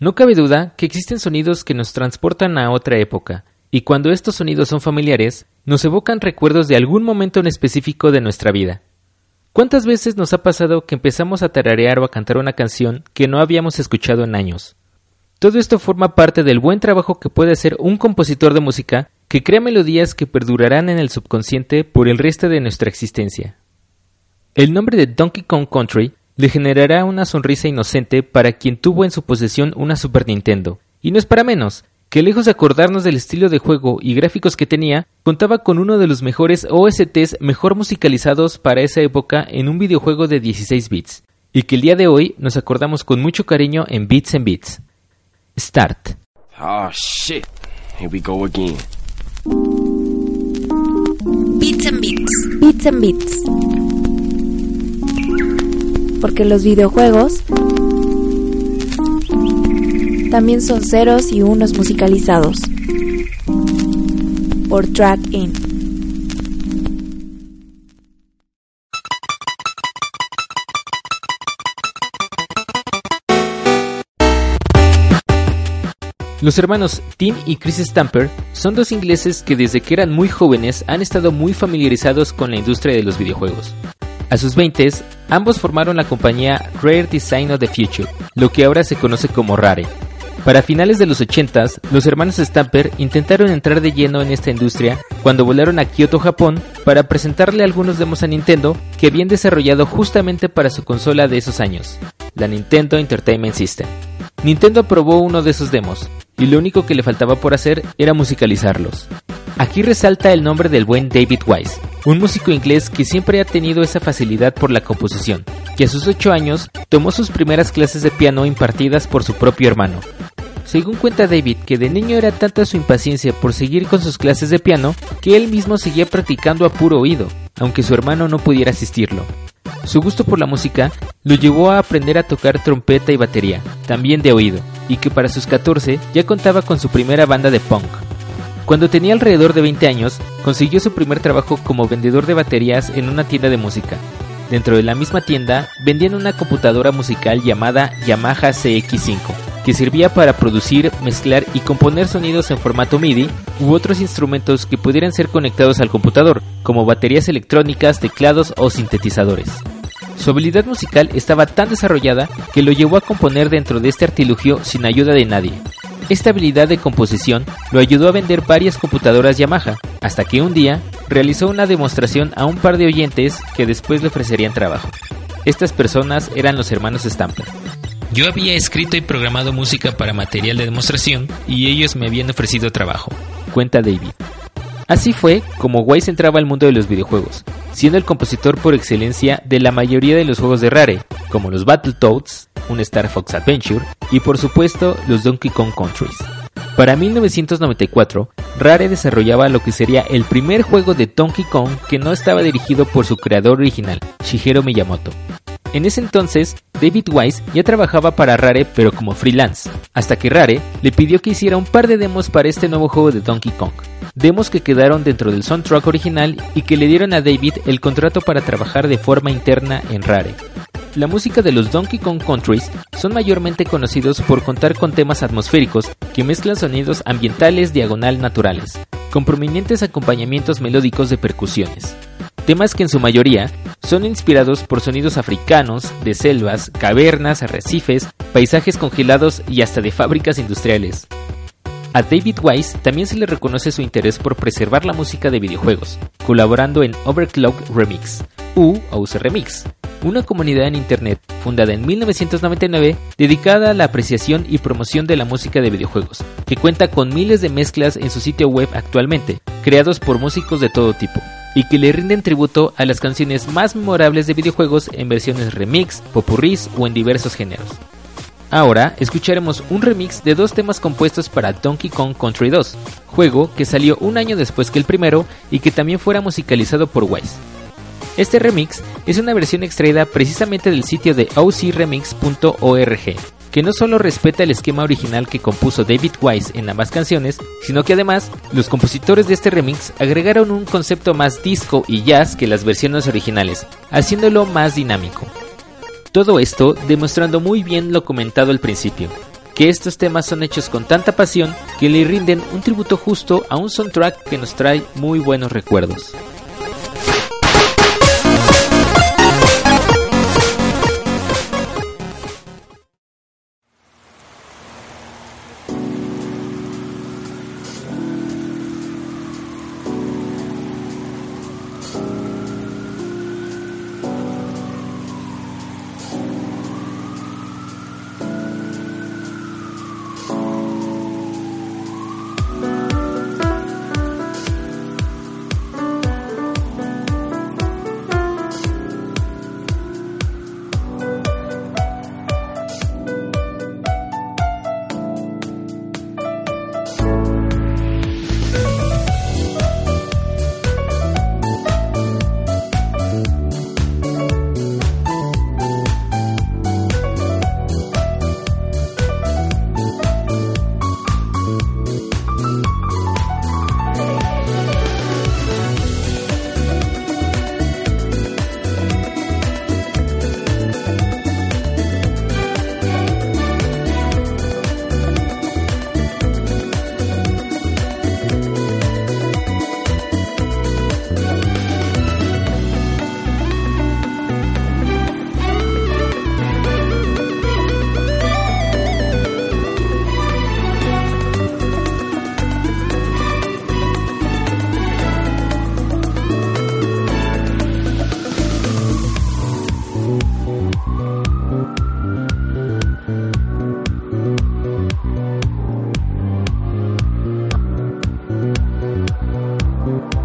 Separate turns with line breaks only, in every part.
No cabe duda que existen sonidos que nos transportan a otra época, y cuando estos sonidos son familiares, nos evocan recuerdos de algún momento en específico de nuestra vida. ¿Cuántas veces nos ha pasado que empezamos a tararear o a cantar una canción que no habíamos escuchado en años? Todo esto forma parte del buen trabajo que puede hacer un compositor de música que crea melodías que perdurarán en el subconsciente por el resto de nuestra existencia. El nombre de Donkey Kong Country le generará una sonrisa inocente para quien tuvo en su posesión una Super Nintendo. Y no es para menos, que lejos de acordarnos del estilo de juego y gráficos que tenía, contaba con uno de los mejores OSTs mejor musicalizados para esa época en un videojuego de 16 bits, y que el día de hoy nos acordamos con mucho cariño en Bits and Bits. Start.
Oh shit. Here we go again.
Bits and Bits.
Bits and Bits. Porque los videojuegos también son ceros y unos musicalizados. Por Track In.
Los hermanos Tim y Chris Stamper son dos ingleses que desde que eran muy jóvenes han estado muy familiarizados con la industria de los videojuegos. A sus 20, ambos formaron la compañía Rare Design of the Future, lo que ahora se conoce como Rare. Para finales de los 80, los hermanos Stamper intentaron entrar de lleno en esta industria cuando volaron a Kyoto, Japón, para presentarle algunos demos a Nintendo que habían desarrollado justamente para su consola de esos años, la Nintendo Entertainment System. Nintendo aprobó uno de esos demos, y lo único que le faltaba por hacer era musicalizarlos. Aquí resalta el nombre del buen David Wise, un músico inglés que siempre ha tenido esa facilidad por la composición, que a sus 8 años tomó sus primeras clases de piano impartidas por su propio hermano. Según cuenta David, que de niño era tanta su impaciencia por seguir con sus clases de piano que él mismo seguía practicando a puro oído, aunque su hermano no pudiera asistirlo. Su gusto por la música lo llevó a aprender a tocar trompeta y batería, también de oído, y que para sus 14 ya contaba con su primera banda de punk. Cuando tenía alrededor de 20 años, consiguió su primer trabajo como vendedor de baterías en una tienda de música. Dentro de la misma tienda vendían una computadora musical llamada Yamaha CX5, que servía para producir, mezclar y componer sonidos en formato MIDI u otros instrumentos que pudieran ser conectados al computador, como baterías electrónicas, teclados o sintetizadores. Su habilidad musical estaba tan desarrollada que lo llevó a componer dentro de este artilugio sin ayuda de nadie. Esta habilidad de composición lo ayudó a vender varias computadoras Yamaha, hasta que un día realizó una demostración a un par de oyentes que después le ofrecerían trabajo. Estas personas eran los hermanos Stamper. Yo había escrito y programado música para material de demostración y ellos me habían ofrecido trabajo, cuenta David. Así fue como Wise entraba al mundo de los videojuegos, siendo el compositor por excelencia de la mayoría de los juegos de Rare, como los Battletoads, un Star Fox Adventure y por supuesto los Donkey Kong Countries. Para 1994, Rare desarrollaba lo que sería el primer juego de Donkey Kong que no estaba dirigido por su creador original, Shigeru Miyamoto. En ese entonces, David Wise ya trabajaba para Rare pero como freelance, hasta que Rare le pidió que hiciera un par de demos para este nuevo juego de Donkey Kong. Demos que quedaron dentro del soundtrack original y que le dieron a David el contrato para trabajar de forma interna en Rare. La música de los Donkey Kong Countries son mayormente conocidos por contar con temas atmosféricos que mezclan sonidos ambientales diagonal naturales, con prominentes acompañamientos melódicos de percusiones. Temas que en su mayoría son inspirados por sonidos africanos, de selvas, cavernas, arrecifes, paisajes congelados y hasta de fábricas industriales. A David Wise también se le reconoce su interés por preservar la música de videojuegos, colaborando en Overclock Remix, u OC Remix, una comunidad en Internet fundada en 1999 dedicada a la apreciación y promoción de la música de videojuegos, que cuenta con miles de mezclas en su sitio web actualmente, creados por músicos de todo tipo, y que le rinden tributo a las canciones más memorables de videojuegos en versiones remix, popurrís o en diversos géneros. Ahora escucharemos un remix de dos temas compuestos para Donkey Kong Country 2, juego que salió un año después que el primero y que también fuera musicalizado por Wise. Este remix es una versión extraída precisamente del sitio de ocremix.org, que no solo respeta el esquema original que compuso David Wise en ambas canciones, sino que además los compositores de este remix agregaron un concepto más disco y jazz que las versiones originales, haciéndolo más dinámico. Todo esto demostrando muy bien lo comentado al principio, que estos temas son hechos con tanta pasión que le rinden un tributo justo a un soundtrack que nos trae muy buenos recuerdos. Thank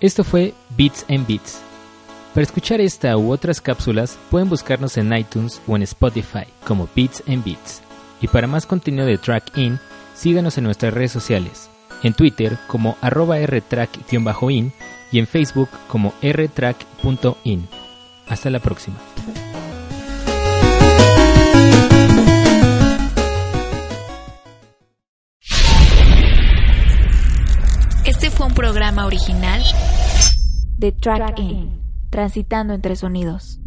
Esto fue Beats and Beats. Para escuchar esta u otras cápsulas pueden buscarnos en iTunes o en Spotify como Beats and Beats. Y para más contenido de Track In, síganos en nuestras redes sociales. en Twitter como arroba rtrack-in y en Facebook como rtrack.in. Hasta la próxima.
Programa original
de Track In, transitando entre sonidos.